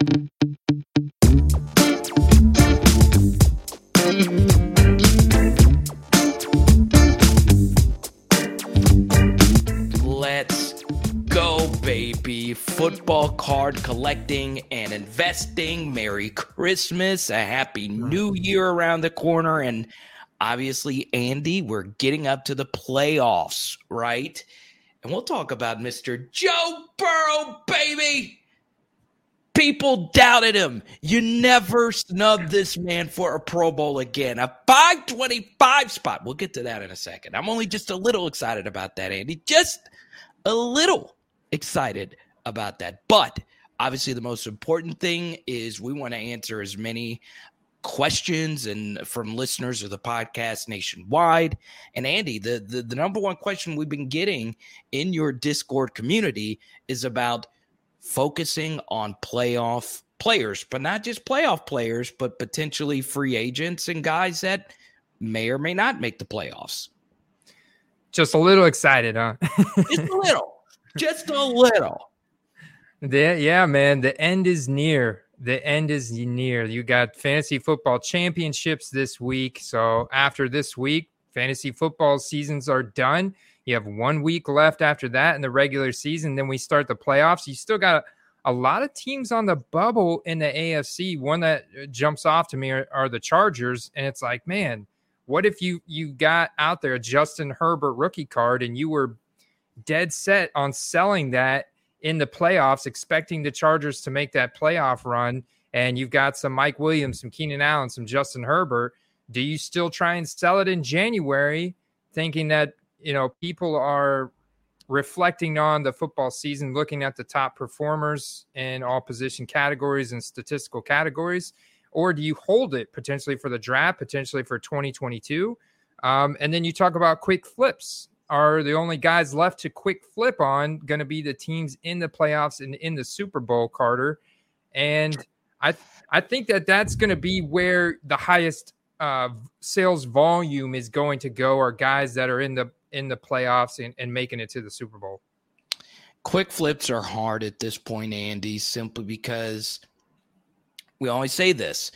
Let's go, baby. Football card collecting and investing. Merry Christmas. A happy new year around the corner. And obviously, Andy, we're getting up to the playoffs, right? And we'll talk about Mr. Joe Burrow, baby. People doubted him. You never snub this man for a Pro Bowl again. A 525 spot. We'll get to that in a second. I'm only just a little excited about that, Andy. Just a little excited about that. But obviously, the most important thing is we want to answer as many questions and from listeners of the podcast nationwide. And Andy, the, the the number one question we've been getting in your Discord community is about focusing on playoff players, but not just playoff players, but potentially free agents and guys that may or may not make the playoffs. Just a little excited, huh? just a little. Just a little. Yeah, yeah, man. The end is near. The end is near. You got fantasy football championships this week. So after this week, fantasy football seasons are done. You have one week left after that in the regular season. Then we start the playoffs. You still got a, lot of teams on the bubble in the AFC. One that uh, jumps off to me are, are the Chargers, and it's like, man, what if you you got out there a Justin Herbert rookie card and you were dead set on selling that in the playoffs, expecting the Chargers to make that playoff run, and you've got some Mike Williams, some Keenan Allen, some Justin Herbert. Do you still try and sell it in January, thinking that you know, people are reflecting on the football season, looking at the top performers in all position categories and statistical categories? Or do you hold it potentially for the draft, potentially for 2022? Um, and then you talk about quick flips. Are the only guys left to quick flip on going to be the teams in the playoffs and in the Super Bowl, Carter? And I, I think that that's going to be where the highest uh, sales volume is going to go are guys that are in the in the playoffs and, and making it to the Super Bowl? Quick flips are hard at this point, Andy, simply because we always say this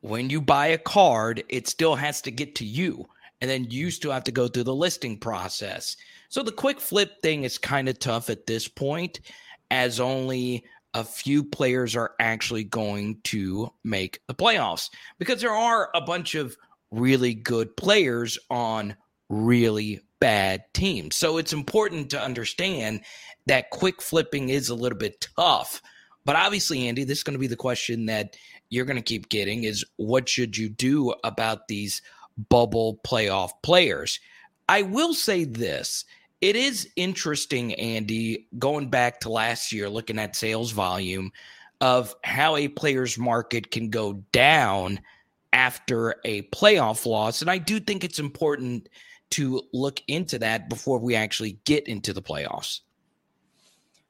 when you buy a card, it still has to get to you. And then you still have to go through the listing process. So the quick flip thing is kind of tough at this point, as only a few players are actually going to make the playoffs because there are a bunch of really good players on really bad teams. So it's important to understand that quick flipping is a little bit tough. But obviously, Andy, this is going to be the question that you're going to keep getting is what should you do about these bubble playoff players? I will say this. It is interesting, Andy, going back to last year, looking at sales volume of how a player's market can go down after a playoff loss. And I do think it's important to look into that before we actually get into the playoffs.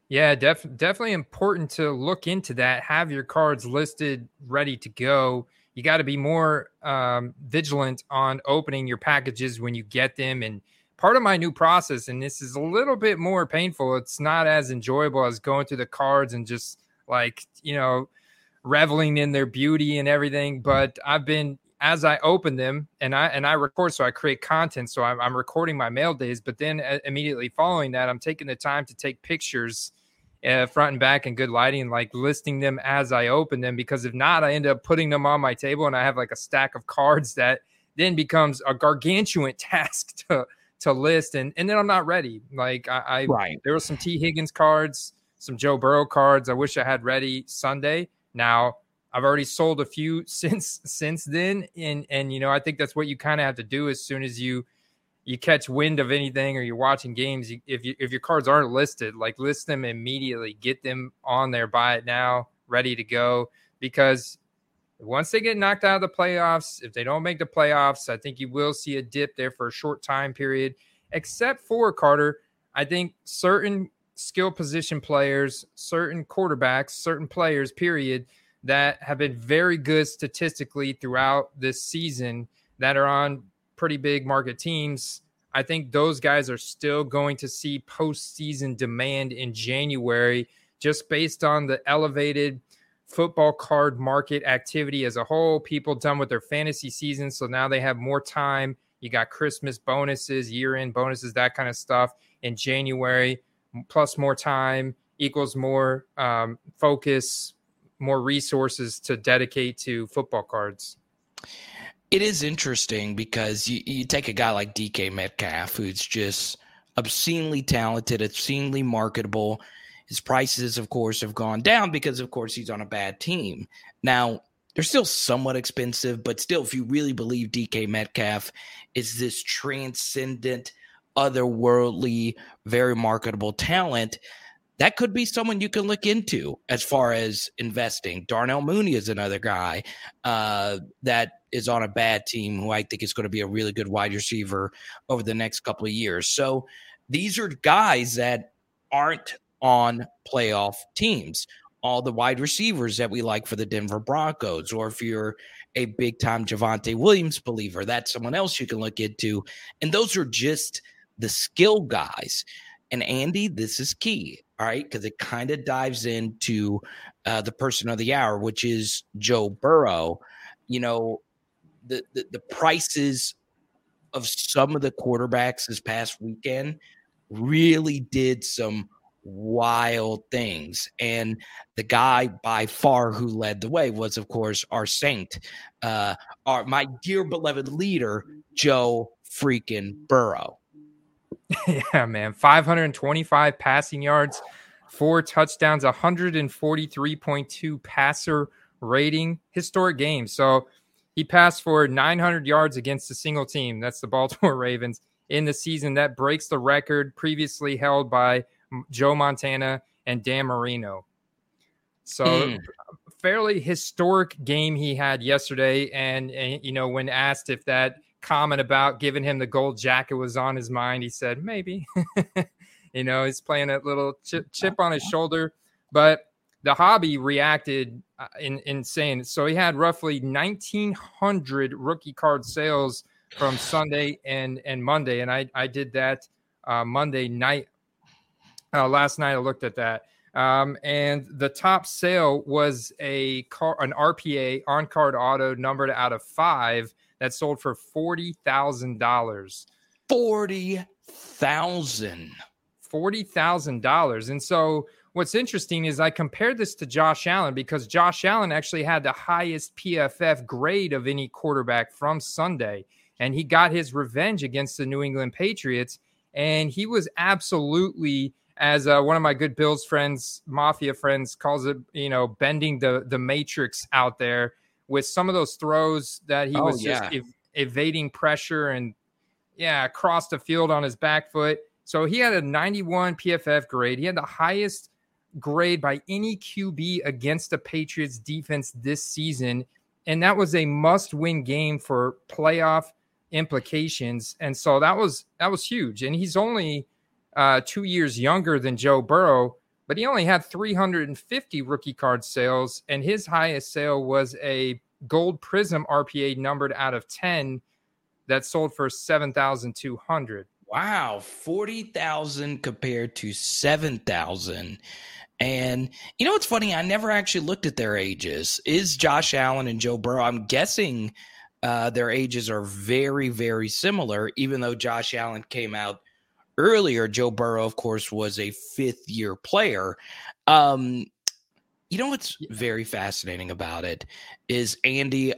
Yeah, def- definitely important to look into that. Have your cards listed, ready to go. You got to be more um, vigilant on opening your packages when you get them. And part of my new process, and this is a little bit more painful, it's not as enjoyable as going through the cards and just like, you know, reveling in their beauty and everything. But I've been as I open them and I and I record, so I create content. So I'm, I'm recording my mail days, but then uh, immediately following that, I'm taking the time to take pictures, uh, front and back, in good lighting, like listing them as I open them. Because if not, I end up putting them on my table, and I have like a stack of cards that then becomes a gargantuan task to to list, and and then I'm not ready. Like I, I right. there were some T Higgins cards, some Joe Burrow cards. I wish I had ready Sunday. Now I've already sold a few since since then, and and you know I think that's what you kind of have to do as soon as you you catch wind of anything or you're watching games. You, if you if your cards aren't listed, like list them immediately, get them on there, buy it now, ready to go. Because once they get knocked out of the playoffs, if they don't make the playoffs, I think you will see a dip there for a short time period. Except for Carter, I think certain skill position players, certain quarterbacks, certain players, period that have been very good statistically throughout this season that are on pretty big market teams. I think those guys are still going to see postseason demand in January just based on the elevated football card market activity as a whole. People done with their fantasy season, so now they have more time. You got Christmas bonuses, year end bonuses, that kind of stuff in January, plus more time equals more um, focus, more resources to dedicate to football cards. It is interesting because you, you take a guy like DK Metcalf, who's just obscenely talented, obscenely marketable. His prices, of course, have gone down because, of course, he's on a bad team. Now, they're still somewhat expensive, but still, if you really believe DK Metcalf is this transcendent, otherworldly, very marketable talent, that could be someone you can look into as far as investing. Darnell Mooney is another guy uh, that is on a bad team who I think is going to be a really good wide receiver over the next couple of years. So these are guys that aren't on playoff teams. All the wide receivers that we like for the Denver Broncos, or if you're a big time Javonte Williams believer, that's someone else you can look into. And those are just the skill guys. And Andy, this is key, all right, because it kind of dives into uh, the person of the hour, which is Joe Burrow. You know, the, the, the prices of some of the quarterbacks this past weekend really did some wild things. And the guy by far who led the way was, of course, our saint, uh, our my dear beloved leader, Joe freaking Burrow. yeah, man. 525 passing yards, four touchdowns, 143.2 passer rating, historic game. So he passed for 900 yards against a single team. That's the Baltimore Ravens in the season. That breaks the record previously held by Joe Montana and Dan Marino. So, mm. fairly historic game he had yesterday. And, and, you know, when asked if that comment about giving him the gold jacket was on his mind. He said, maybe. you know, he's playing a little chip, chip on his shoulder. But the hobby reacted uh, in, in saying so he had roughly 1,900 rookie card sales from Sunday and, and Monday. And I, I did that uh, Monday night. Uh, last night I looked at that. Um, and the top sale was a car, an RPA on card auto numbered out of five that sold for forty thousand dollars. Forty thousand. Forty thousand dollars. And so what's interesting is I compared this to Josh Allen because Josh Allen actually had the highest PFF grade of any quarterback from Sunday. And he got his revenge against the New England Patriots. And he was absolutely, as uh, one of my good Bills friends, Mafia friends, calls it, you know, bending the the matrix out there with some of those throws that he oh, was just ev- evading pressure and yeah, across the field on his back foot. So he had a 91 PFF grade. He had the highest grade by any QB against the Patriots defense this season. And that was a must-win game for playoff implications. And so that was that was huge. And he's only uh, two years younger than Joe Burrow but he only had 350 rookie card sales, and his highest sale was a gold prism RPA numbered out of 10 that sold for 7,200. Wow, 40,000 compared to 7,000. And you know what's funny? I never actually looked at their ages. Is Josh Allen and Joe Burrow? I'm guessing uh, their ages are very, very similar, even though Josh Allen came out earlier, Joe Burrow, of course, was a fifth year player. Um, you know what's very fascinating about it is Andy.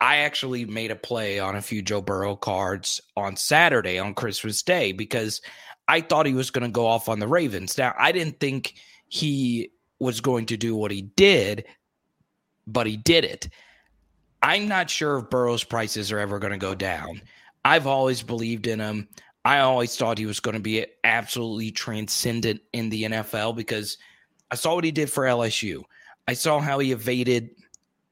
I actually made a play on a few Joe Burrow cards on Saturday on Christmas Day because I thought he was going to go off on the Ravens. Now, I didn't think he was going to do what he did, but he did it. I'm not sure if Burrow's prices are ever going to go down. I've always believed in him. I always thought he was going to be absolutely transcendent in the NFL because I saw what he did for LSU. I saw how he evaded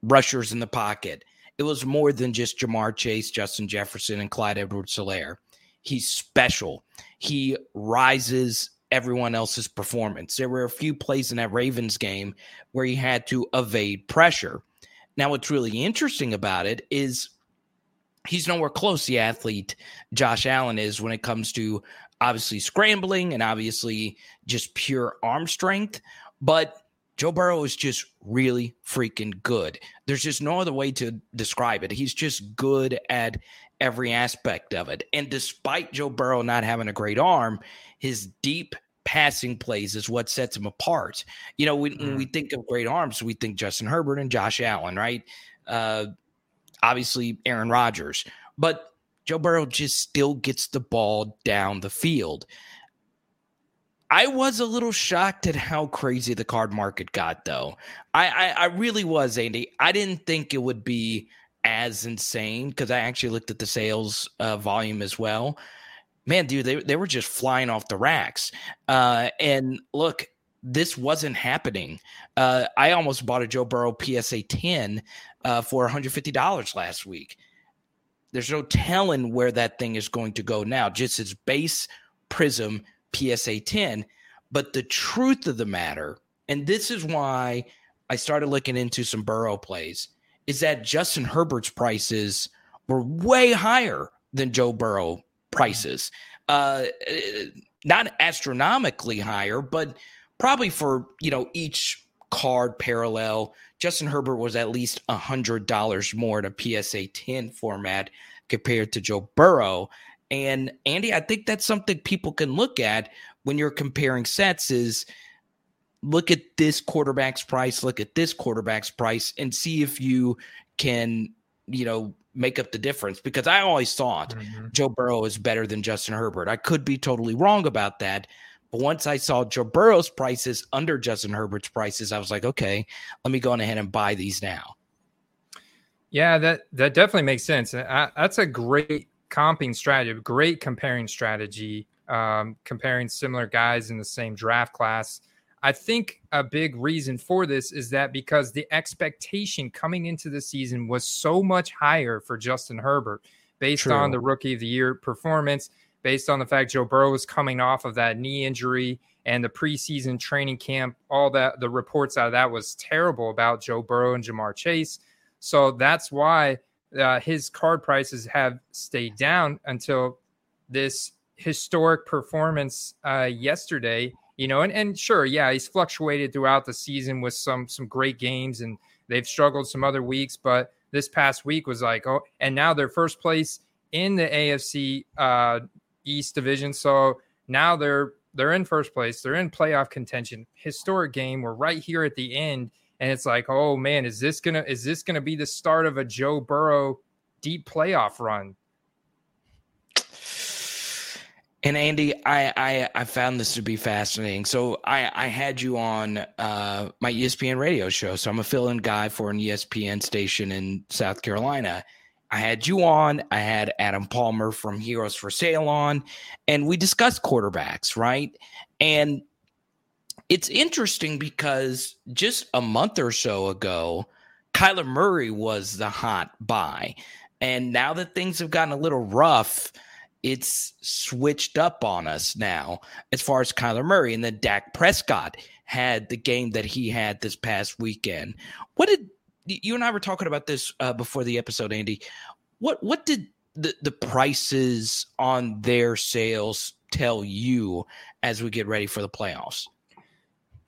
rushers in the pocket. It was more than just Ja'Marr Chase, Justin Jefferson, and Clyde Edwards Helaire. He's special. He rises everyone else's performance. There were a few plays in that Ravens game where he had to evade pressure. Now, what's really interesting about it is he's nowhere close the athlete Josh Allen is when it comes to obviously scrambling and obviously just pure arm strength. But Joe Burrow is just really freaking good. There's just no other way to describe it. He's just good at every aspect of it. And despite Joe Burrow not having a great arm, his deep passing plays is what sets him apart. You know, when, mm. when we mm. think of great arms, we think Justin Herbert and Josh Allen, right? Uh, obviously, Aaron Rodgers. But Joe Burrow just still gets the ball down the field. I was a little shocked at how crazy the card market got, though. I, I, I really was, Andy. I didn't think it would be as insane because I actually looked at the sales uh, volume as well. Man, dude, they, they were just flying off the racks. Uh, and look, this wasn't happening. Uh, I almost bought a Joe Burrow PSA 10 uh, for $150 last week. There's no telling where that thing is going to go now. Just its base prism PSA 10. But the truth of the matter, and this is why I started looking into some Burrow plays, is that Justin Herbert's prices were way higher than Joe Burrow prices. Uh, not astronomically higher, but probably for you know each card parallel, Justin Herbert was at least a hundred dollars more in a PSA 10 format compared to Joe Burrow. And Andy, I think that's something people can look at when you're comparing sets is look at this quarterback's price, look at this quarterback's price, and see if you can, you know, make up the difference. Because I always thought mm-hmm. Joe Burrow is better than Justin Herbert. I could be totally wrong about that. But once I saw Joe Burrow's prices under Justin Herbert's prices, I was like, okay, let me go on ahead and buy these now. Yeah, that that definitely makes sense. I, that's a great comping strategy, great comparing strategy, um, comparing similar guys in the same draft class. I think a big reason for this is that because the expectation coming into the season was so much higher for Justin Herbert based True. on the rookie of the year performance, based on the fact Joe Burrow was coming off of that knee injury and the preseason training camp, all that the reports out of that was terrible about Joe Burrow and Ja'Marr Chase. So that's why uh, his card prices have stayed down until this historic performance uh, yesterday you know, and, and sure, yeah, he's fluctuated throughout the season with some some great games and they've struggled some other weeks, but this past week was like, oh, and now they're first place in the AFC uh, East division. So now they're they're in first place. They're in playoff contention. Historic game. We're right here at the end, and it's like, oh man, is this gonna is this gonna be the start of a Joe Burrow deep playoff run? And Andy, I, I, I found this to be fascinating. So I I had you on uh, my ESPN radio show. So I'm a fill-in guy for an ESPN station in South Carolina. I had you on. I had Adam Palmer from Heroes for Sale on, and we discussed quarterbacks, right? And it's interesting because just a month or so ago, Kyler Murray was the hot buy, and now that things have gotten a little rough it's switched up on us now as far as Kyler Murray. And then Dak Prescott had the game that he had this past weekend. What did you and I were talking about this uh, before the episode, Andy? What what did the, the prices on their sales tell you as we get ready for the playoffs?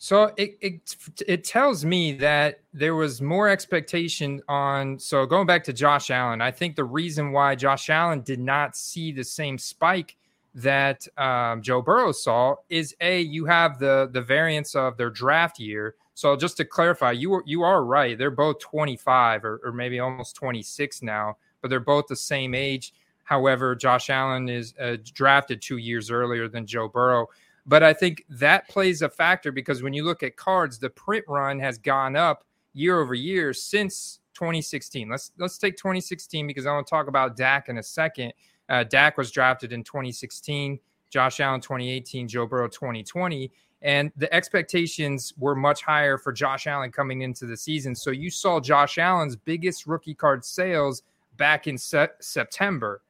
So it, it it tells me that there was more expectation on. So going back to Josh Allen, I think the reason why Josh Allen did not see the same spike that um, Joe Burrow saw is a you have the the variance of their draft year. So just to clarify, you you are right. They're both 25 or, or maybe almost 26 now, but they're both the same age. However, Josh Allen is uh, drafted two years earlier than Joe Burrow. But I think that plays a factor because when you look at cards, the print run has gone up year over year since 2016. Let's let's take 2016 because I want to talk about Dak in a second. Uh, Dak was drafted in 2016, Josh Allen 2018, Joe Burrow 2020, and the expectations were much higher for Josh Allen coming into the season. So you saw Josh Allen's biggest rookie card sales back in se- September,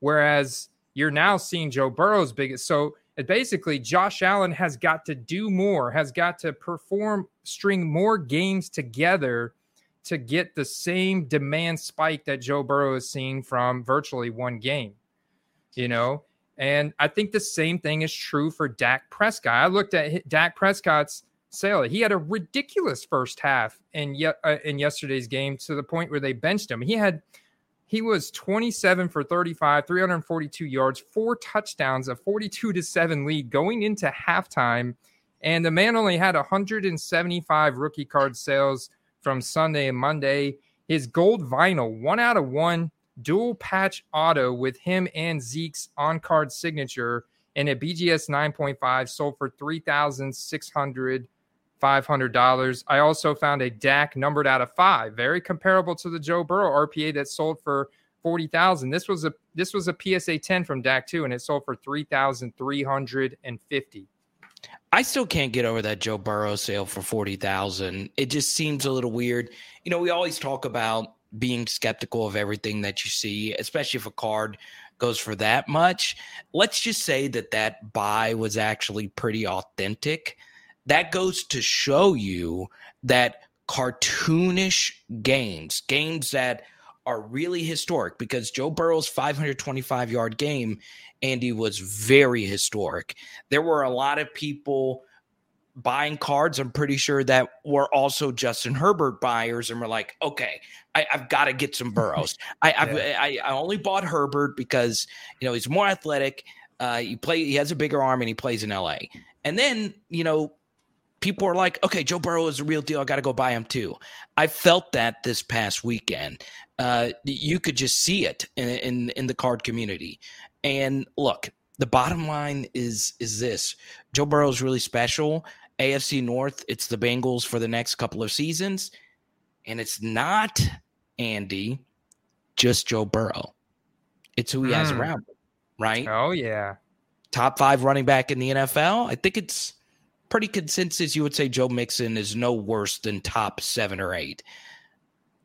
whereas you're now seeing Joe Burrow's biggest. So basically Josh Allen has got to do more, has got to perform, string more games together to get the same demand spike that Joe Burrow is seeing from virtually one game, you know? And I think the same thing is true for Dak Prescott. I looked at Dak Prescott's sale. He had a ridiculous first half in yet uh, in yesterday's game to the point where they benched him. He had he was 27 for 35, 342 yards, four touchdowns, a 42 to 7 lead going into halftime. And the man only had 175 rookie card sales from Sunday and Monday. His gold vinyl, one out of one, dual patch auto with him and Zeke's on card signature and a BGS 9.5 sold for $3,600. $500. I also found a Dak numbered out of 5, very comparable to the Joe Burrow RPA that sold for 40,000. This was a this was a PSA 10 from Dak 2 and it sold for 3,350. I still can't get over that Joe Burrow sale for 40,000. It just seems a little weird. You know, we always talk about being skeptical of everything that you see, especially if a card goes for that much. Let's just say that that buy was actually pretty authentic that goes to show you that cartoonish games, games that are really historic, because Joe Burrow's 525 yard game, Andy, was very historic. There were a lot of people buying cards, I'm pretty sure that were also Justin Herbert buyers and were like, okay, I, have got to get some Burrows. I, yeah. I, I only bought Herbert because you know he's more athletic. Uh, he play he has a bigger arm and he plays in LA. And then you know people are like, okay, Joe Burrow is a real deal. I got to go buy him too. I felt that this past weekend. Uh, you could just see it in, in, in the card community. And look, the bottom line is is this: Joe Burrow is really special. AFC North, it's the Bengals for the next couple of seasons, and it's not Andy, just Joe Burrow. It's who he mm. has hmm. around, right? Oh yeah, top five running back in the NFL. I think it's pretty consensus, you would say Joe Mixon is no worse than top seven or eight.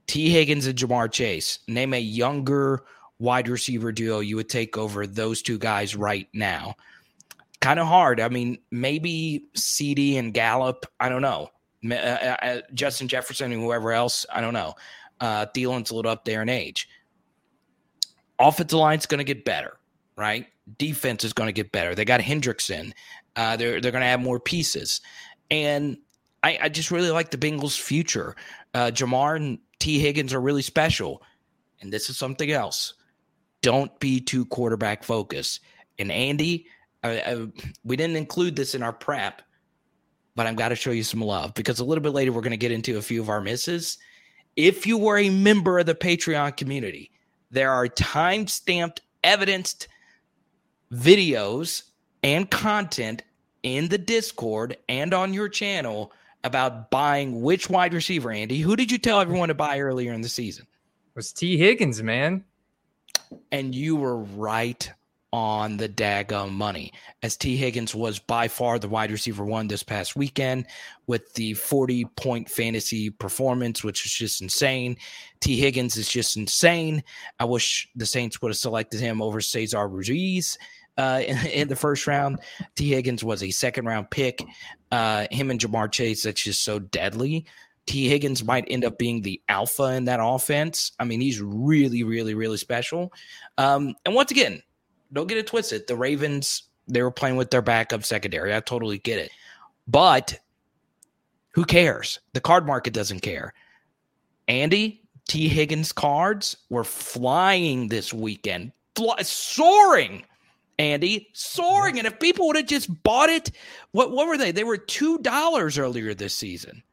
T. Higgins and Ja'Marr Chase. Name a younger wide receiver duo you would take over those two guys right now. Kind of hard. I mean, maybe CeeDee and Gallup. I don't know. Uh, uh, uh, Justin Jefferson and whoever else. I don't know. Uh, Thielen's a little up there in age. Offensive line's going to get better, right? Defense is going to get better. They got Hendrickson. Uh, they're they're going to have more pieces, and I, I, just really like the Bengals' future. Uh, Ja'Marr and T. Higgins are really special, and this is something else. Don't be too quarterback focused. And Andy, I, I, we didn't include this in our prep, but I've got to show you some love because a little bit later we're going to get into a few of our misses. If you were a member of the Patreon community, there are time stamped, evidenced videos and content in the Discord and on your channel about buying which wide receiver, Andy. Who did you tell everyone to buy earlier in the season? It was T. Higgins, man. And you were right on the daggum money, as T. Higgins was by far the wide receiver one this past weekend with the 40 point fantasy performance, which is just insane. T. Higgins is just insane. I wish the Saints would have selected him over Cesar Ruiz uh, in, in, the first round. T. Higgins was a second round pick. Uh, him and Ja'Marr Chase, that's just so deadly. Tee Higgins might end up being the alpha in that offense. I mean, he's really, really, really special. Um, and once again, don't get it twisted. The Ravens, they were playing with their backup secondary. I totally get it. But who cares? The card market doesn't care. Andy, T. Higgins cards were flying this weekend, soaring Andy, soaring. And if people would have just bought it, what what were they? They were two dollars earlier this season.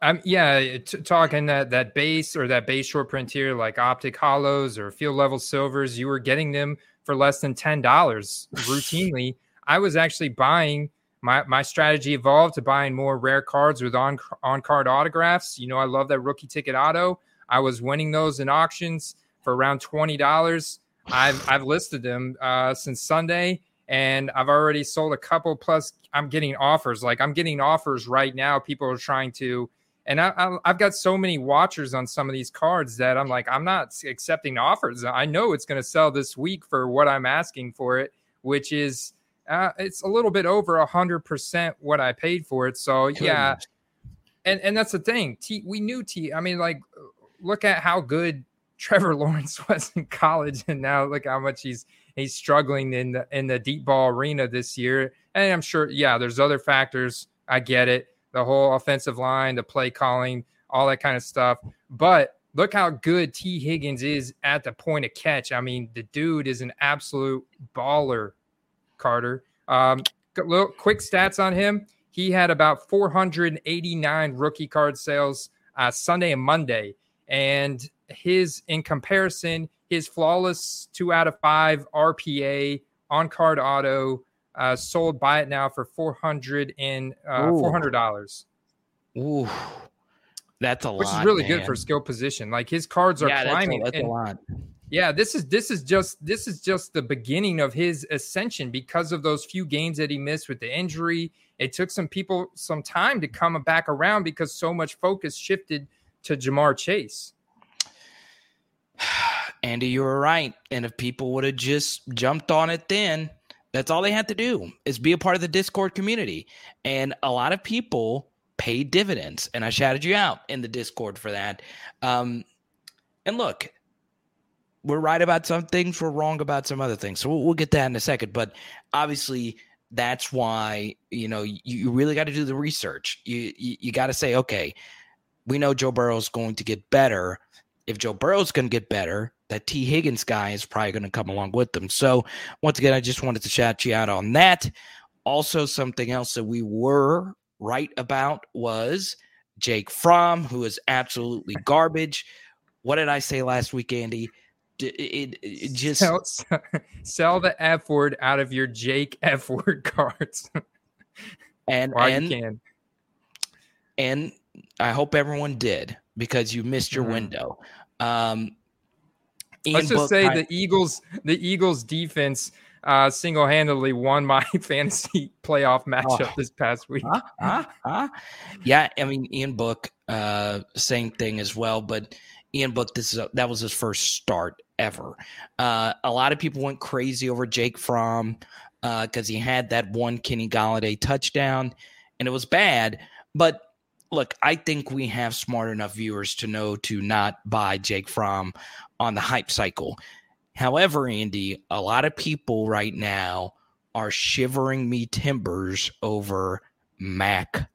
I'm yeah, t- talking that that base or that base short print here, like optic hollows or field level silvers, you were getting them for less than ten dollars routinely. I was actually buying. My, my strategy evolved to buying more rare cards with on on card autographs. You know, I love that rookie ticket auto. I was winning those in auctions for around twenty dollars I've I've listed them uh, since Sunday, and I've already sold a couple. Plus, I'm getting offers. Like I'm getting offers right now. People are trying to, and I, have got so many watchers on some of these cards that I'm like, I'm not accepting offers. I know it's going to sell this week for what I'm asking for it, which is uh, it's a little bit over a hundred percent what I paid for it. So yeah, and and that's the thing. T, we knew T. I mean, like, look at how good Trevor Lawrence was in college, and now look how much he's he's struggling in the in the deep ball arena this year. And I'm sure, yeah, there's other factors. I get it, the whole offensive line, the play calling, all that kind of stuff. But look how good T. Higgins is at the point of catch. I mean, the dude is an absolute baller, Carter. Um, little quick stats on him. He had about 489 rookie card sales uh, Sunday and Monday. And his, in comparison, his flawless two out of five RPA on card auto uh, sold buy it now for 400 and uh, $400. Ooh. That's a which lot, is really man. good for skill position. Like his cards are yeah, climbing. That's, a, that's a lot. yeah, this is this is just this is just the beginning of his ascension because of those few games that he missed with the injury. It took some people some time to come back around because so much focus shifted to Ja'Marr Chase. Andy, you were right. And if people would have just jumped on it then, that's all they had to do is be a part of the Discord community. And a lot of people pay dividends. And I shouted you out in the Discord for that. Um, and look, we're right about some things, we're wrong about some other things. So we'll, we'll get that in a second. But obviously, that's why you know you, you really got to do the research. You you, you got to say, okay, we know Joe Burrow is going to get better. If Joe Burrow's going to get better, that T. Higgins guy is probably going to come along with them. So once again, I just wanted to shout you out on that. Also, something else that we were right about was Jake Fromm, who is absolutely garbage. What did I say last week, Andy? It, it, it just Sell, sell the F word out of your Jake F word cards and while and you can. and I hope everyone did because you missed your Mhm. window. Um, Let's just say the Eagles, the Eagles defense uh, single-handedly won my fantasy playoff matchup Oh. this past week. huh? Huh? Huh? Yeah, I mean Ian Book, uh, same thing as well. But Ian Book, this is a, that was his first start ever. Uh, a lot of people went crazy over Jake Fromm because he had that one Kenny Golladay touchdown, and it was bad. But look, I think we have smart enough viewers to know to not buy Jake Fromm on the hype cycle. However, Andy, a lot of people right now are shivering me timbers over Mac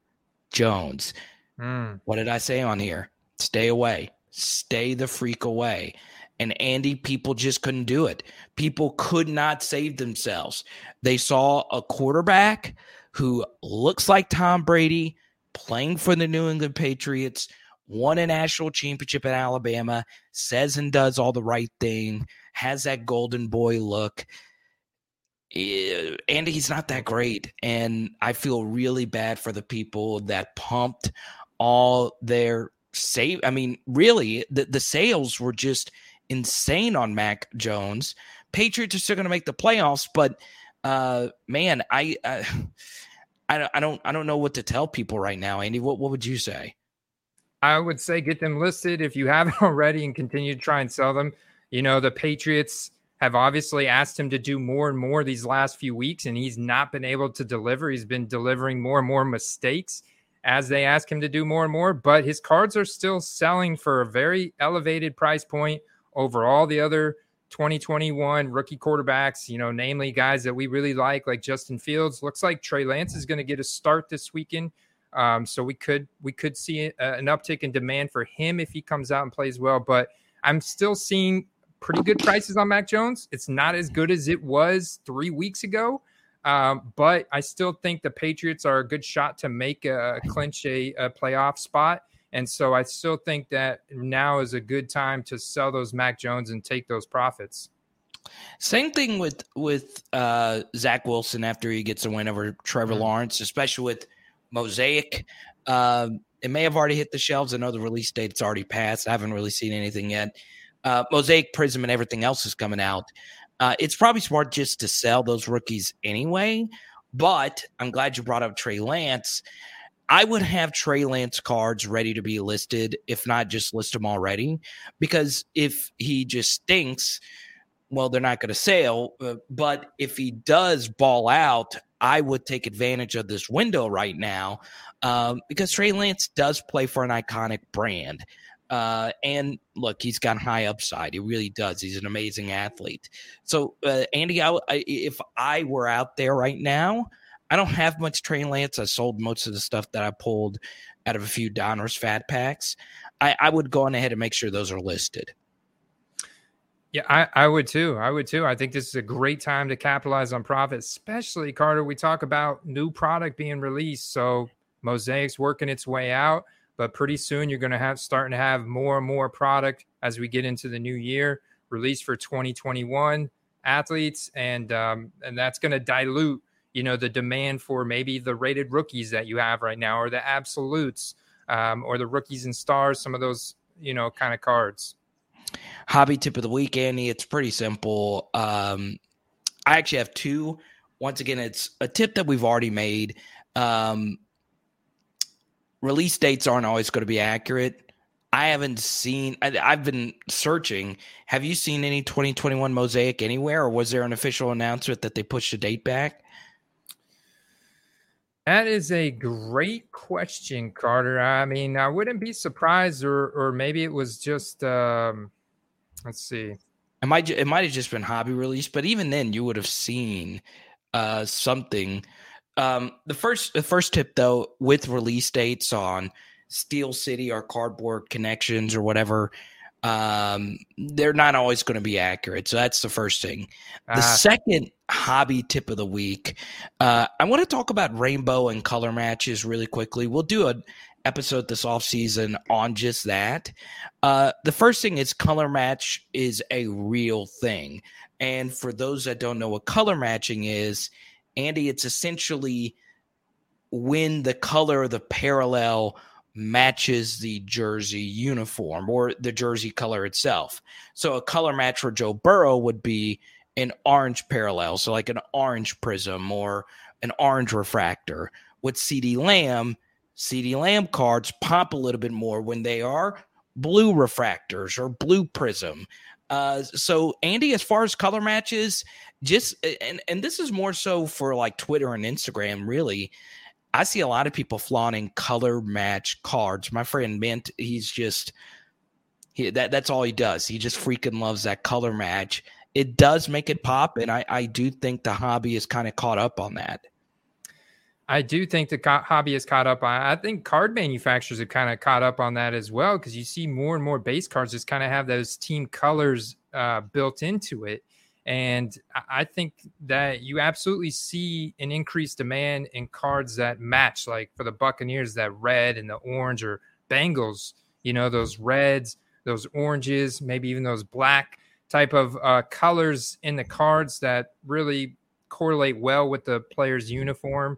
Jones. Mm. What did I say on here? Stay away. Stay the freak away. And Andy, people just couldn't do it. People could not save themselves. They saw a quarterback who looks like Tom Brady playing for the New England Patriots, won a national championship at Alabama, says and does all the right thing, has that golden boy look. And he's not that great. And I feel really bad for the people that pumped all their save. I mean, really, the, the sales were just insane on Mac Jones. Patriots are still going to make the playoffs, but uh, man, I, I, I don't, I don't, I don't know what to tell people right now. Andy, what, what would you say? I would say get them listed if you haven't already and continue to try and sell them. You know, the Patriots have obviously asked him to do more and more these last few weeks, and he's not been able to deliver. He's been delivering more and more mistakes as they ask him to do more and more, but his cards are still selling for a very elevated price point over all the other 2021 rookie quarterbacks, you know, namely guys that we really like, like Justin Fields. Looks like Trey Lance is going to get a start this weekend. Um, so we could we could see a, an uptick in demand for him if he comes out and plays well. But I'm still seeing pretty good prices on Mac Jones. It's not as good as it was three weeks ago, um, but I still think the Patriots are a good shot to make a clinch a, a playoff spot. And so I still think that now is a good time to sell those Mac Jones and take those profits. Same thing with with uh, Zach Wilson after he gets a win over Trevor Mhm. Lawrence, especially with Mosaic. Um, it may have already hit the shelves. I know the release date's already passed. I haven't really seen anything yet. Uh, Mosaic Prism and everything else is coming out. Uh, it's probably smart just to sell those rookies anyway. But I'm glad you brought up Trey Lance. I would have Trey Lance cards ready to be listed, if not just list them already, because if he just stinks, well, they're not going to sell. Uh, but if he does ball out, I would take advantage of this window right now um, because Trey Lance does play for an iconic brand. Uh, and look, he's got high upside. He really does. He's an amazing athlete. So, uh, Andy, I, I, if I were out there right now, I don't have much Trey Lance. I sold most of the stuff that I pulled out of a few Donruss fat packs. I, I would go on ahead and make sure those are listed. Yeah, I, I would too. I would too. I think this is a great time to capitalize on profit, especially Carter. We talk about new product being released. So Mosaic's working its way out, but pretty soon you're going to have starting to have more and more product as we get into the new year released for 2021 athletes, and um, and that's going to dilute you know the demand for maybe the rated rookies that you have right now, or the absolutes, um, or the rookies and stars. Some of those you know kind of cards. Hobby tip of the week, Andy. It's pretty simple. Um, I actually have two. Once again, it's a tip that we've already made. Um, release dates aren't always going to be accurate. I haven't seen. I, have been searching. Have you seen any 2021 mosaic anywhere, or was there an official announcement that they pushed the date back? That is a great question, Carter. I mean, I wouldn't be surprised, or or maybe it was just. Um, let's see. It might it might have just been hobby release, but even then, you would have seen uh, something. Um, the first the first tip though, with release dates on Steel City or Cardboard Connections or whatever, um, they're not always going to be accurate. So that's the first thing. The ah. second hobby tip of the week, uh, I want to talk about rainbow and color matches really quickly. We'll do an episode this off season on just that. Uh, the first thing is color match is a real thing. And for those that don't know what color matching is, Andy, it's essentially when the color of the parallel matches the jersey uniform or the jersey color itself. So a color match for Joe Burrow would be an orange parallel, so like an orange prism or an orange refractor. With CeeDee Lamb, CeeDee Lamb cards pop a little bit more when they are blue refractors or blue prism. Uh, so Andy, as far as color matches, just and and this is more so for like Twitter and Instagram, really. I see a lot of people flaunting color match cards. My friend Mint, he's just he, that that's all he does. He just freaking loves that color match. It does make it pop, and I, I do think the hobby is kind of caught up on that. I do think the co- hobby is caught up. I think card manufacturers have kind of caught up on that as well because you see more and more base cards just kind of have those team colors uh, built into it. And I think that you absolutely see an increased demand in cards that match, like for the Buccaneers, that red and the orange, or Bengals, you know, those reds, those oranges, maybe even those black type of uh, colors in the cards that really correlate well with the player's uniform.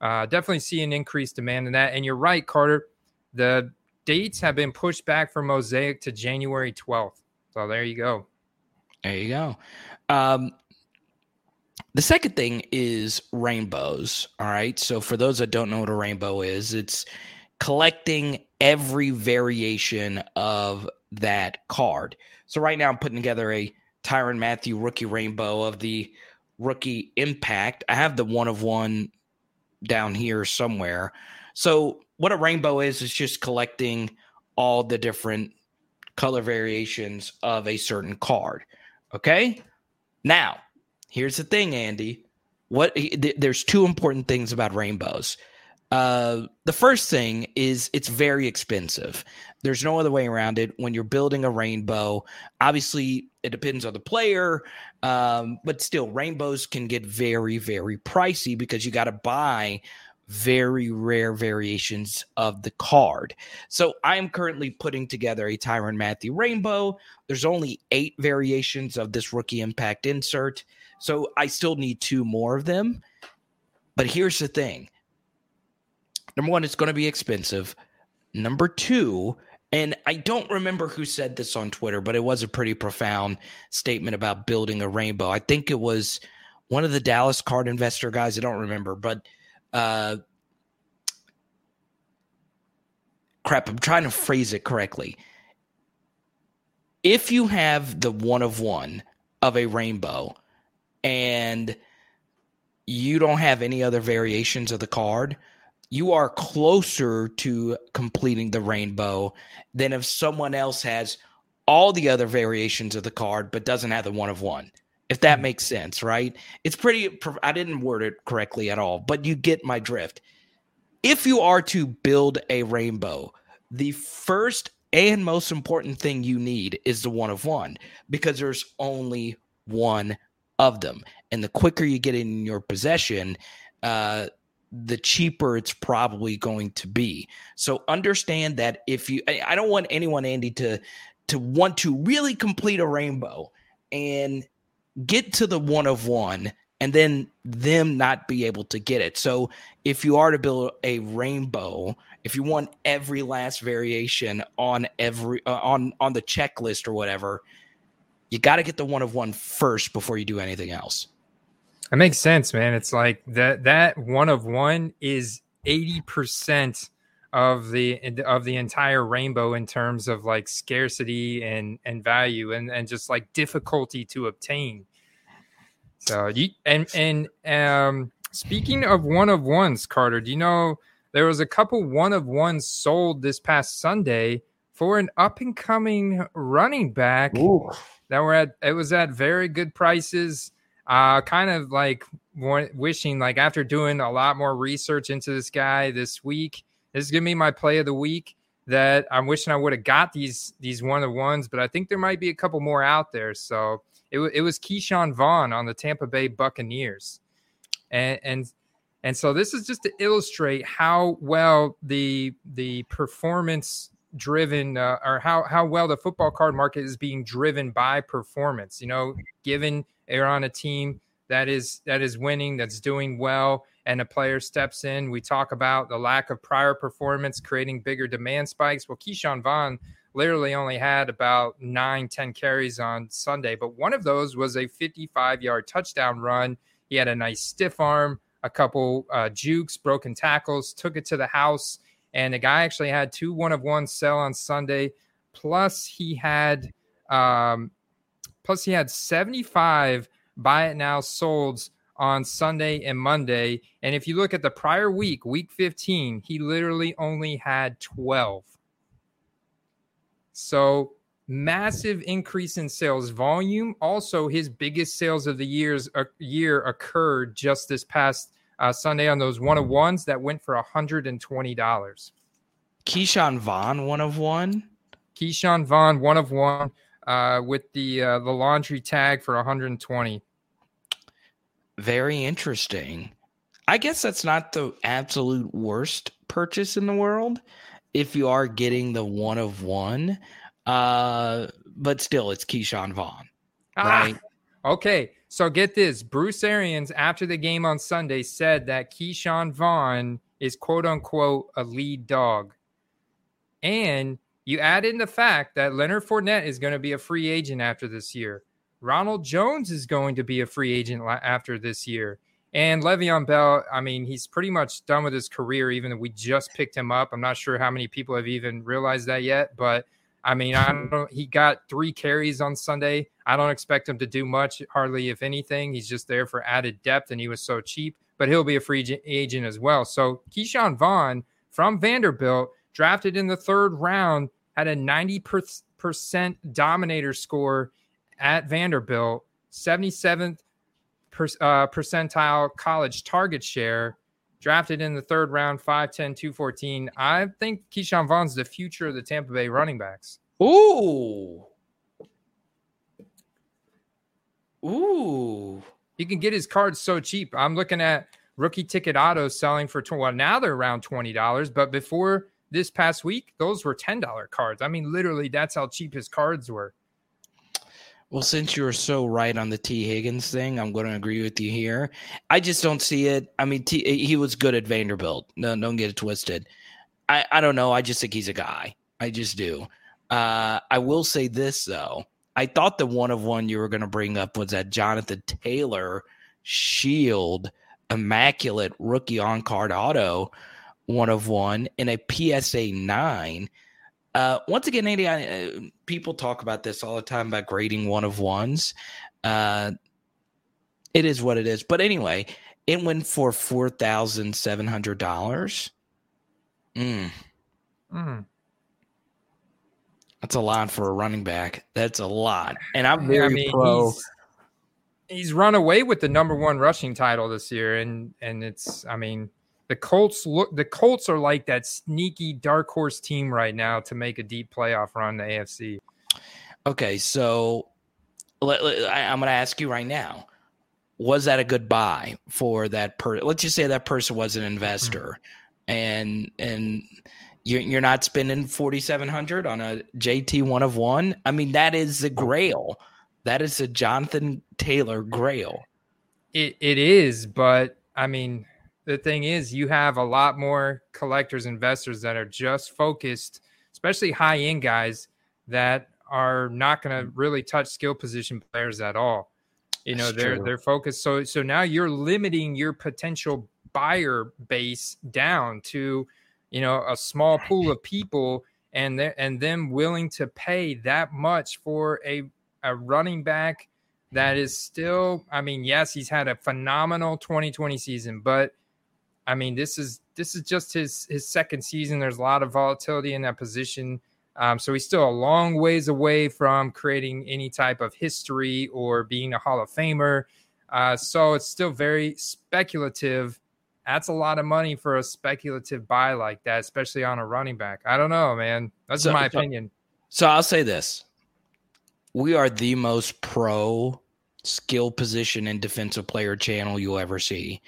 Uh, definitely see an increased demand in that. And you're right, Carter. The dates have been pushed back for Mosaic to January 12th. So there you go. There you go. Um, the second thing is rainbows. All right. So, for those that don't know what a rainbow is, it's collecting every variation of that card. So, right now, I'm putting together a Tyrann Mathieu rookie rainbow of the rookie impact. I have the one of one down here somewhere. So, what a rainbow is, is just collecting all the different color variations of a certain card. Okay. Now, here's the thing, Andy. What there's two important things about rainbows. Uh, the first thing is it's very expensive. There's no other way around it. When you're building a rainbow, obviously it depends on the player, um, but still, rainbows can get very, very pricey because you got to buy very rare variations of the card. So I am currently putting together a Tyrann Mathieu Rainbow. There's only eight variations of this rookie impact insert. So I still need two more of them. But here's the thing number one, it's going to be expensive. Number two, and I don't remember who said this on Twitter, but it was a pretty profound statement about building a rainbow. I think it was one of the Dallas card investor guys. I don't remember, but uh, crap, I'm trying to phrase it correctly. If you have the one of one of a rainbow and you don't have any other variations of the card, you are closer to completing the rainbow than if someone else has all the other variations of the card but doesn't have the one of one. If that makes sense, right? It's pretty, I didn't word it correctly at all, but you get my drift. If you are to build a rainbow, the first and most important thing you need is the one of one because there's only one of them. And the quicker you get in your possession, uh, the cheaper it's probably going to be. So understand that if you, I don't want anyone, Andy, to to want to really complete a rainbow and get to the one of one and then them not be able to get it. So if you are to build a rainbow, if you want every last variation on every uh, on on the checklist or whatever, you got to get the one of one first before you do anything else. That makes sense, man. It's like that that one of one is 80% of the of the entire rainbow in terms of like scarcity and and value and and just like difficulty to obtain. So you and and um speaking of one of ones, Carter, do you know there was a couple one of ones sold this past Sunday for an up and coming running back Ooh. that were at it was at very good prices uh, kind of like wishing, like after doing a lot more research into this guy this week, this is gonna be my play of the week. That I'm wishing I would have got these these one of ones, but I think there might be a couple more out there. So it, it was Ke'Shawn Vaughn on the Tampa Bay Buccaneers, and and and so this is just to illustrate how well the the performance driven uh, or how how well the football card market is being driven by performance. You know, given are on a team that is that is winning, that's doing well, and a player steps in. We talk about the lack of prior performance creating bigger demand spikes. Well, Ke'Shawn Vaughn literally only had about nine, 10 carries on Sunday, but one of those was a 55 yard touchdown run. He had a nice stiff arm, a couple uh, jukes, broken tackles, took it to the house. And the guy actually had two one of one sell on Sunday. Plus, he had um, Plus, he had 75 buy it now solds on Sunday and Monday. And if you look at the prior week, week 15, he literally only had 12. So massive increase in sales volume. Also, his biggest sales of the years a uh, year occurred just this past uh, Sunday on those one of ones that went for $120. Ke'Shawn Vaughn, one of one. Ke'Shawn Vaughn, one of one uh, with the uh, the laundry tag for 120. Very interesting. I guess that's not the absolute worst purchase in the world if you are getting the one of one. Uh, but still, it's Ke'Shawn Vaughn, ah, right? Ah, okay, so get this: Bruce Arians, after the game on Sunday, said that Ke'Shawn Vaughn is quote unquote a lead dog, and you add in the fact that Leonard Fournette is going to be a free agent after this year. Ronald Jones is going to be a free agent after this year. And Le'Veon Bell, I mean, he's pretty much done with his career, even though we just picked him up. I'm not sure how many people have even realized that yet, but I mean, I don't. He got three carries on Sunday. I don't expect him to do much, hardly if anything. He's just there for added depth, and he was so cheap, but he'll be a free agent as well. So Ke'Shawn Vaughn from Vanderbilt, drafted in the third round, had a 90% dominator score at Vanderbilt, 77th per, uh, percentile college target share, drafted in the third round, 5'10, 214. I think Ke'Shawn Vaughn's the future of the Tampa Bay running backs. Ooh. Ooh. You can get his cards so cheap. I'm looking at rookie ticket autos selling for, well, now they're around $20, but before this past week, those were $10 cards. I mean, literally, that's how cheap his cards were. Well, since you're so right on the T. Higgins thing, I'm going to agree with you here. I just don't see it. I mean, T, he was good at Vanderbilt. No, don't get it twisted. I, I don't know. I just think he's a guy. I just do. Uh, I will say this though. I thought the one of one you were going to bring up was that Jonathan Taylor Shield immaculate rookie on card auto one of one in a PSA nine. Uh, once again, Andy, I, uh, people talk about this all the time about grading one of ones. Uh, it is what it is. But anyway, it went for four thousand seven hundred dollars. Mm. Mm. That's a lot for a running back. That's a lot, and I'm very I mean, pro. he's run away with the number one rushing title this year, and and it's I mean the Colts look the Colts are like that sneaky dark horse team right now to make a deep playoff run the AFC. Okay, so let, let, I, I'm going to ask you right now: Was that a good buy for that person? Let's just say that person was an investor, mm-hmm. and and you're, you're not spending 4700 on a JT one of one. I mean, that is the grail. That is a Jonathan Taylor grail. It it is, but I mean, the thing is, you have a lot more collectors, investors that are just focused, especially high end guys that are not going to mm. really touch skill position players at all. You know, That's they're true. they're focused. So so now you're limiting your potential buyer base down to, you know, a small pool of people and and them willing to pay that much for a a running back that is still I mean, yes, he's had a phenomenal 2020 season, but I mean, this is this is just his his second season. There's a lot of volatility in that position. Um, so he's still a long ways away from creating any type of history or being a Hall of Famer. Uh, so it's still very speculative. That's a lot of money for a speculative buy like that, especially on a running back. I don't know, man. That's so, my opinion. So I'll say this: we are the most pro skill position and defensive player channel you'll ever see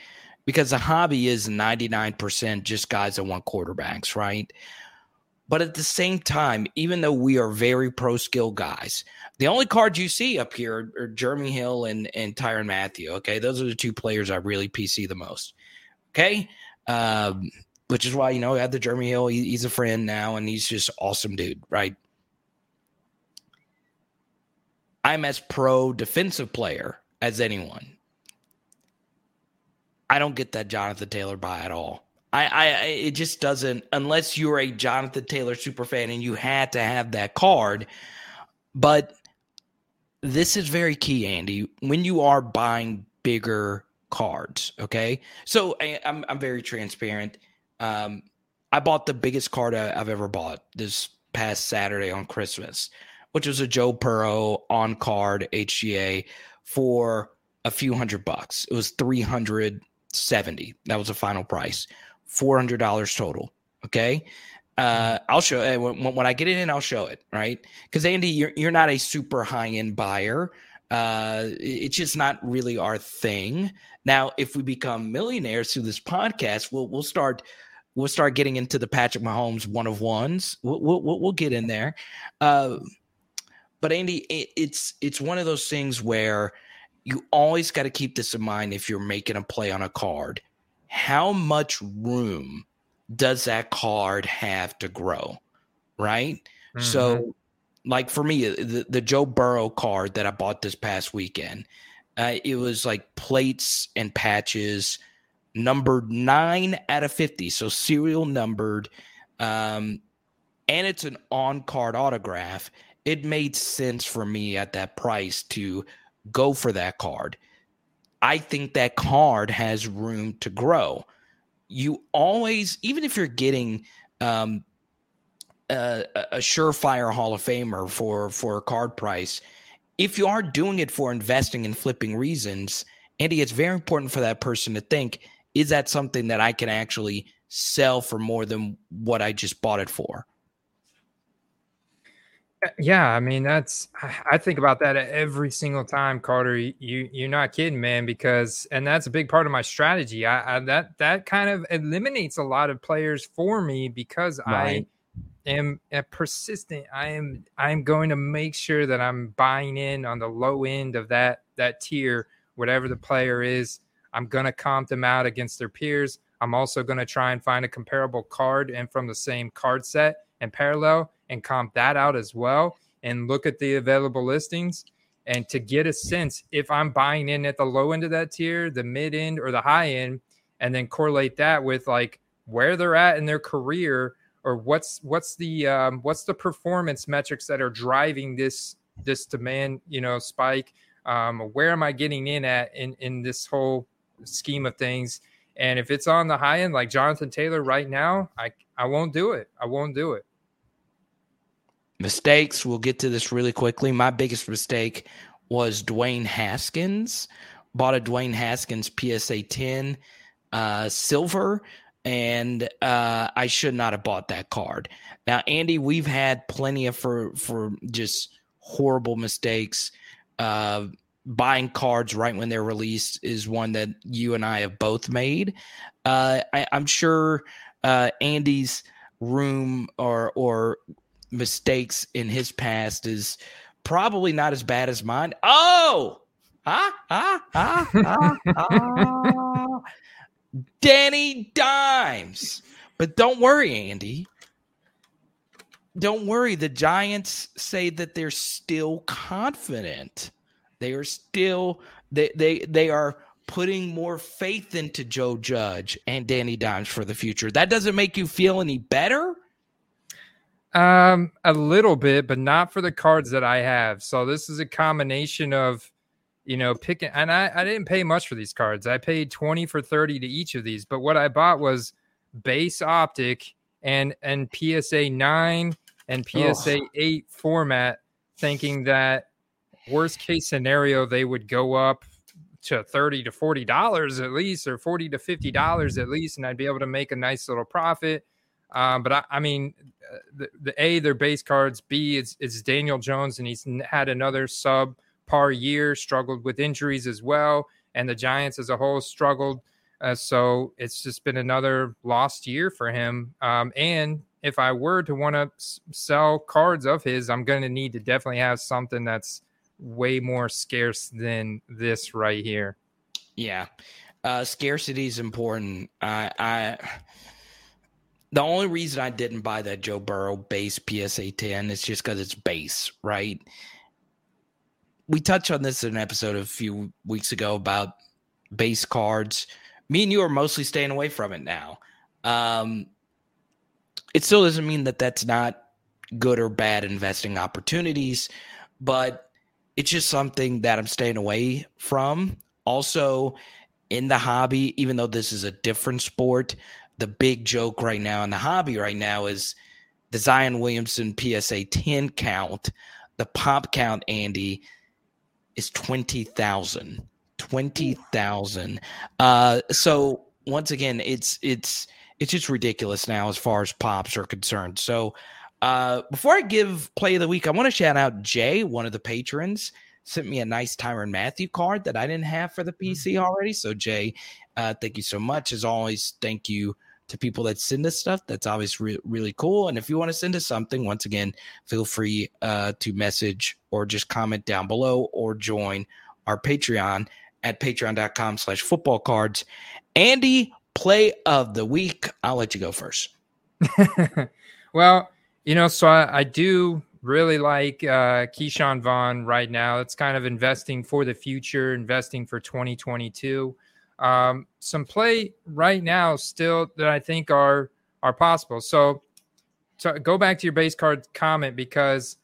because the hobby is 99% just guys that want quarterbacks, right? But at the same time, even though we are very pro skill guys, the only cards you see up here are Jeremy Hill and, and Tyrann Mathieu. Okay. Those are the two players I really PC the most. Okay. Um, which is why, you know, I had the Jeremy Hill. He, he's a friend now and he's just awesome dude, right? I'm as pro defensive player as anyone. I don't get that Jonathan Taylor buy at all. I, I, it just doesn't unless you're a Jonathan Taylor super fan and you had to have that card. But this is very key, Andy. When you are buying bigger cards, okay. So I, am I'm, I'm very transparent. Um, I bought the biggest card I've ever bought this past Saturday on Christmas, which was a Joe Burrow on card HGA for a few hundred bucks. It was three hundred 70 that was the final price $400 total okay uh, I'll show it when, when I get it in. I'll show it, right? Because Andy, you're you're not a super high end buyer. Uh, it's just not really our thing. Now, if we become millionaires through this podcast, we'll we'll start we'll start getting into the Patrick Mahomes one of ones. We'll we'll, we'll get in there. Uh, but Andy, it, it's it's one of those things where you always got to keep this in mind if you're making a play on a card. How much room does that card have to grow? Right. Mm-hmm. So, like for me, the, the Joe Burrow card that I bought this past weekend, uh, it was like plates and patches, numbered nine out of 50. So, serial numbered. Um, and it's an on card autograph. It made sense for me at that price to go for that card. I think that card has room to grow. You always, even if you're getting um, a, a surefire Hall of Famer for for a card price, if you are doing it for investing and flipping reasons, Andy, it's very important for that person to think: Is that something that I can actually sell for more than what I just bought it for? Uh, yeah, I mean that's I think about that every single time, Carter. You you're not kidding, man. Because and that's a big part of my strategy. I, I that that kind of eliminates a lot of players for me because right. I am uh, persistent. I am I am going to make sure that I'm buying in on the low end of that that tier, whatever the player is. I'm gonna comp them out against their peers. I'm also gonna try and find a comparable card and from the same card set and parallel and comp that out as well and look at the available listings and to get a sense if I'm buying in at the low end of that tier, the mid end, or the high end, and then correlate that with like where they're at in their career or what's what's the um, what's the performance metrics that are driving this this demand you know spike? Um, where am i getting in at in in this whole scheme of things? And if it's on the high end like jonathan taylor right now i i won't do it. I won't do it mistakes. We'll get to this really quickly. My biggest mistake was Dwayne Haskins. Bought a Dwayne Haskins PSA 10 uh, silver, and uh, I should not have bought that card. Now, Andy, we've had plenty of for for just horrible mistakes. Uh, buying cards right when they're released is one that you and I have both made. Uh, I, am sure uh, Andy's room or or mistakes in his past is probably not as bad as mine. Oh, ah, ah, ah, ah, ah. Danny Dimes. But don't worry, Andy. Don't worry. The Giants say that they're still confident. They are still they they they are putting more faith into Joe Judge and Danny Dimes for the future. That doesn't make you feel any better? Um, a little bit, but not for the cards that I have. So this is a combination of, you know, picking. And I I didn't pay much for these cards. I paid twenty for thirty to each of these. But what I bought was base optic and and PSA nine and PSA oh. eight format, thinking that worst case scenario they would go up to 30 to 40 dollars at least or 40 to 50 dollars at least and i'd be able to make a nice little profit um, but I, I mean the, the, a their base cards b it's, it's daniel jones and he's had another sub par year struggled with injuries as well and the giants as a whole struggled uh, so it's just been another lost year for him um, and if i were to want to s- sell cards of his i'm going to need to definitely have something that's way more scarce than this right here. Yeah. Uh, scarcity is important. I, I, the only reason I didn't buy that Joe Burrow base PSA 10 is just because it's base, right? We touched on this in an episode a few weeks ago about base cards. Me and you are mostly staying away from it now. Um, it still doesn't mean that that's not good or bad investing opportunities, but it's just something that I'm staying away from. Also, in the hobby, even though this is a different sport, the big joke right now in the hobby right now is the Zion Williamson PSA 10 count. The pop count, Andy, is 20,000. 20,000. Uh, so once again, it's it's it's just ridiculous now as far as pops are concerned. So uh, before I give play of the week, I want to shout out Jay, one of the patrons, sent me a nice Tyrann Mathieu card that I didn't have for the PC mm-hmm. already. So Jay, uh, thank you so much. As always, thank you to people that send us stuff. That's always re- really cool. And if you want to send us something, once again, feel free uh, to message or just comment down below or join our Patreon at patreon.com slash football cards. Andy, play of the week. I'll let you go first. well, you know, so I, I do really like uh, Ke'Shawn Vaughn right now. It's kind of investing for the future, investing for 2022. Um, some play right now still that I think are are possible. So, so go back to your base card comment because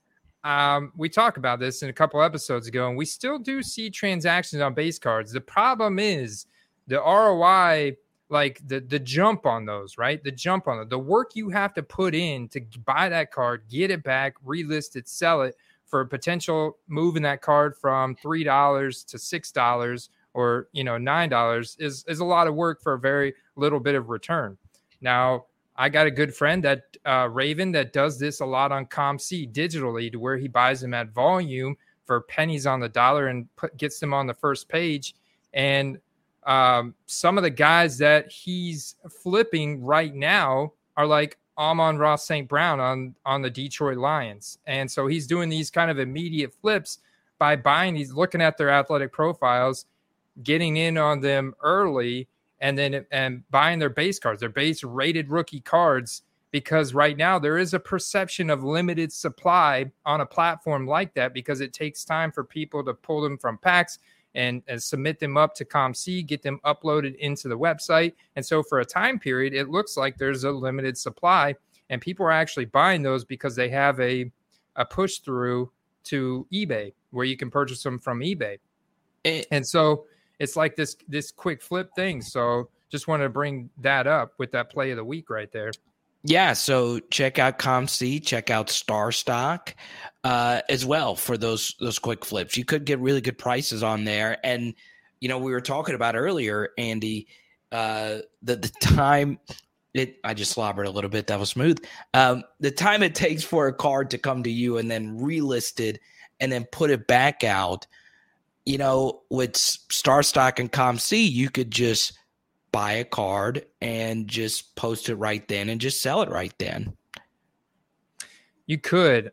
um, we talked about this in a couple episodes ago, and we still do see transactions on base cards. The problem is the ROI like the the jump on those, right? The jump on it, the work you have to put in to buy that card, get it back, relist it, sell it for a potential moving that card from three dollars to six dollars or you know nine dollars is is a lot of work for a very little bit of return. Now I got a good friend that uh, Raven that does this a lot on COMC digitally to where he buys them at volume for pennies on the dollar and put, gets them on the first page. And um, some of the guys that he's flipping right now are like Amon-Ra St. Brown on on the Detroit Lions, and so he's doing these kind of immediate flips by buying. He's looking at their athletic profiles, getting in on them early, and then and buying their base cards, their base rated rookie cards. Because right now there is a perception of limited supply on a platform like that because it takes time for people to pull them from packs and, and submit them up to COMC, get them uploaded into the website. And so for a time period, it looks like there's a limited supply, and people are actually buying those because they have a a push through to eBay where you can purchase them from eBay. And so it's like this this quick flip thing. So just wanted to bring that up with that play of the week right there. Yeah, so check out COMC, check out StarStock uh, as well for those those quick flips. You could get really good prices on there, and you know we were talking about earlier, Andy, uh, the the time it I just slobbered a little bit. That was smooth. Um, the time it takes for a card to come to you and then relisted and then put it back out. You know, with StarStock and COMC, you could just buy a card and just post it right then and just sell it right then. You could.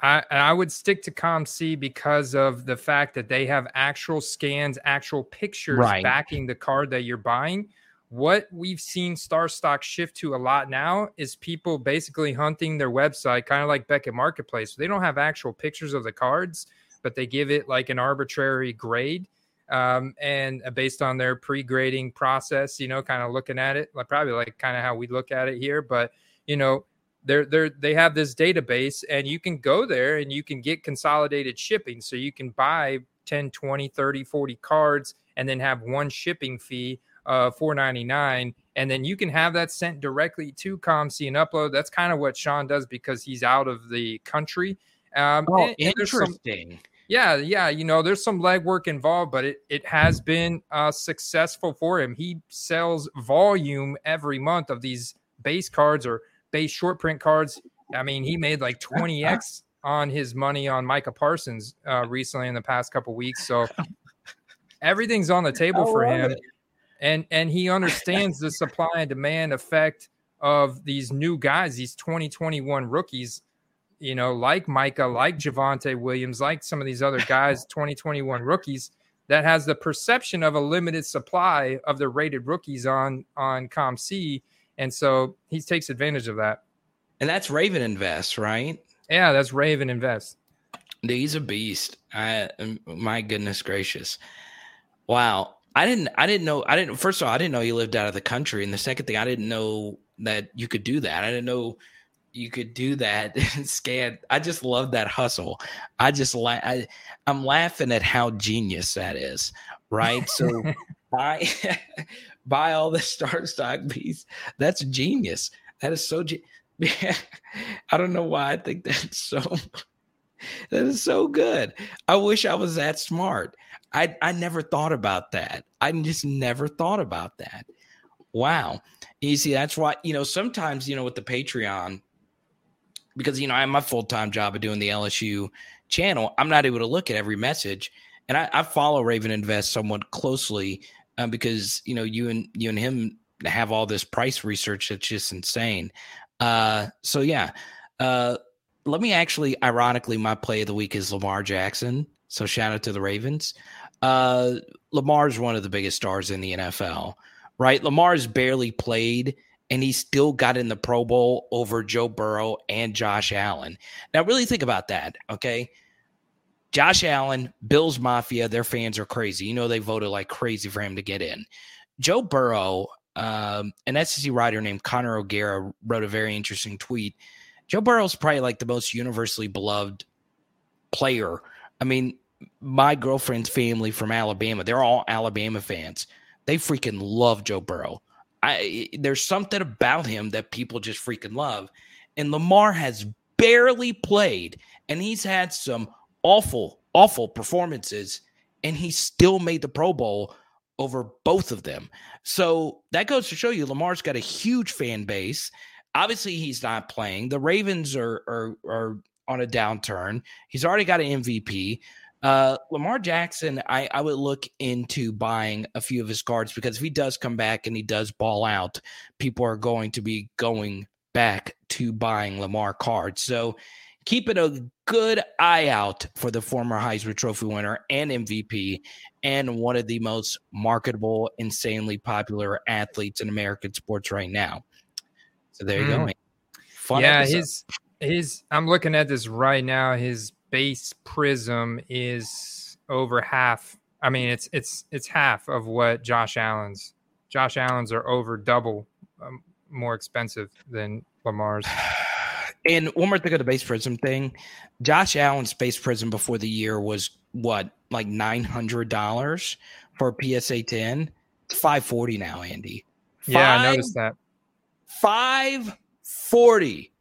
I, I would stick to COMC because of the fact that they have actual scans, actual pictures right. backing the card that you're buying. What we've seen StarStock shift to a lot now is people basically hunting their website, kind of like Beckett Marketplace. They don't have actual pictures of the cards, but they give it like an arbitrary grade um, and uh, based on their pre-grading process, you know, kind of looking at it, like probably like kind of how we look at it here. But you know, they're they're they have this database, and you can go there and you can get consolidated shipping, so you can buy 10, 20, 30, 40 cards, and then have one shipping fee of 4.99 and then you can have that sent directly to COMC and upload. That's kind of what Sean does because he's out of the country. Um, oh, and, and interesting. Yeah, yeah, you know, there's some legwork involved, but it it has been uh, successful for him. He sells volume every month of these base cards or base short print cards. I mean, he made like 20x on his money on Micah Parsons uh, recently in the past couple weeks. So everything's on the table for him, it. and and he understands the supply and demand effect of these new guys, these 2021 rookies you know, like Micah, like Javonte Williams, like some of these other guys, 2021 rookies that has the perception of a limited supply of the rated rookies on on COMC. And so he takes advantage of that. And that's Raven Invest, right? Yeah, that's Raven Invest. He's a beast. I my goodness gracious. Wow. I didn't I didn't know I didn't first of all, I didn't know you lived out of the country. And the second thing, I didn't know that you could do that. I didn't know you could do that and scan. I just love that hustle. I just la- I, I'm laughing at how genius that is, right? So buy buy all the StarStock piece. That's genius. That is so. Ge- I don't know why I think that's so. that is so good. I wish I was that smart. I I never thought about that. I just never thought about that. Wow. You see, that's why you know sometimes you know with the Patreon because you know I have my full time job of doing the LSU channel. I'm not able to look at every message, and I, I follow Raven Invest somewhat closely um, because you know you and you and him have all this price research that's just insane. Uh, so yeah, uh, let me actually, ironically, my play of the week is Lamar Jackson. So shout out to the Ravens. Uh, Lamar's one of the biggest stars in the NFL, right? Lamar's barely played and he still got in the Pro Bowl over Joe Burrow and Josh Allen. Now, really think about that, okay? Josh Allen, Bills Mafia, their fans are crazy. You know, they voted like crazy for him to get in. Joe Burrow, um, an SEC writer named Connor O'Gara wrote a very interesting tweet. Joe Burrow's probably like the most universally beloved player. I mean, my girlfriend's family from Alabama, they're all Alabama fans. They freaking love Joe Burrow. I there's something about him that people just freaking love. And Lamar has barely played and he's had some awful, awful performances, and he still made the Pro Bowl over both of them. So that goes to show you Lamar's got a huge fan base. Obviously, he's not playing. The Ravens are are, are on a downturn. He's already got an MVP. Uh, Lamar Jackson, I, I would look into buying a few of his cards because if he does come back and he does ball out, people are going to be going back to buying Lamar cards. So keeping a good eye out for the former Heisman Trophy winner and MVP and one of the most marketable, insanely popular athletes in American sports right now. So there you mm. go. Fun yeah, episode. his his I'm looking at this right now. His base prism is over half. I mean, it's it's it's half of what Josh Allen's. Josh Allen's are over double um, more expensive than Lamar's. And one more thing of the base prism thing, Josh Allen's base prism before the year was what like nine hundred dollars for PSA ten. It's five forty now, Andy. Five, yeah, I noticed that. Five 40.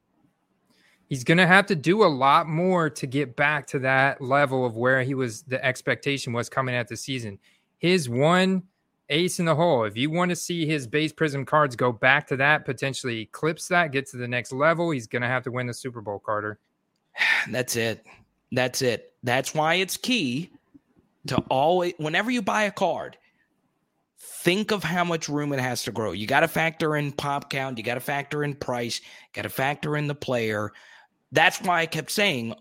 He's going to have to do a lot more to get back to that level of where he was, the expectation was coming at the season. His one ace in the hole. If you want to see his base prism cards go back to that, potentially eclipse that, get to the next level, he's going to have to win the Super Bowl, Carter. That's it. That's it. That's why it's key to always, whenever you buy a card, think of how much room it has to grow. You got to factor in pop count, you got to factor in price, got to factor in the player. That's why I kept saying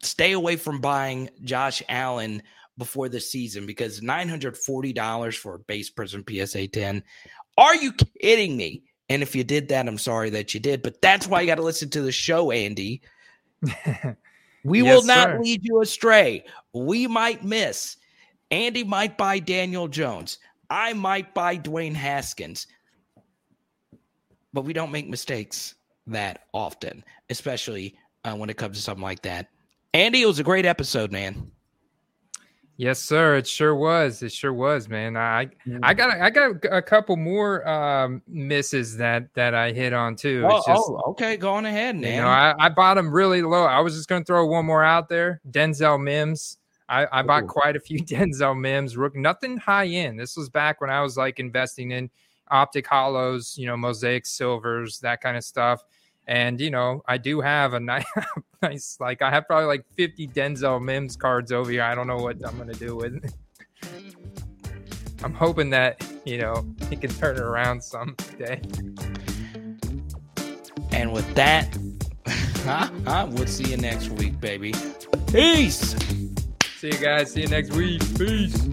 stay away from buying Josh Allen before the season because $940 for a base prism PSA 10. Are you kidding me? And if you did that, I'm sorry that you did, but that's why you got to listen to the show, Andy. we yes, will not sir. lead you astray. We might miss. Andy might buy Daniel Jones. I might buy Dwayne Haskins. But we don't make mistakes that often, especially uh, when it comes to something like that. Andy, it was a great episode, man. Yes, sir. It sure was. It sure was, man. I I got I got a couple more um, misses that that I hit on too. Oh, just, oh okay. Go on ahead, man. You know, I, I bought them really low. I was just going to throw one more out there. Denzel Mims. I, I bought quite a few Denzel Mims. Rook, nothing high end. This was back when I was like investing in optic hollows, you know, mosaic silvers, that kind of stuff. And you know, I do have a nice, nice like I have probably like 50 Denzel Mims cards over here. I don't know what I'm gonna do with. It. I'm hoping that you know he can turn it around someday. And with that, I will see you next week, baby. Peace. See you guys. See you next week. Peace.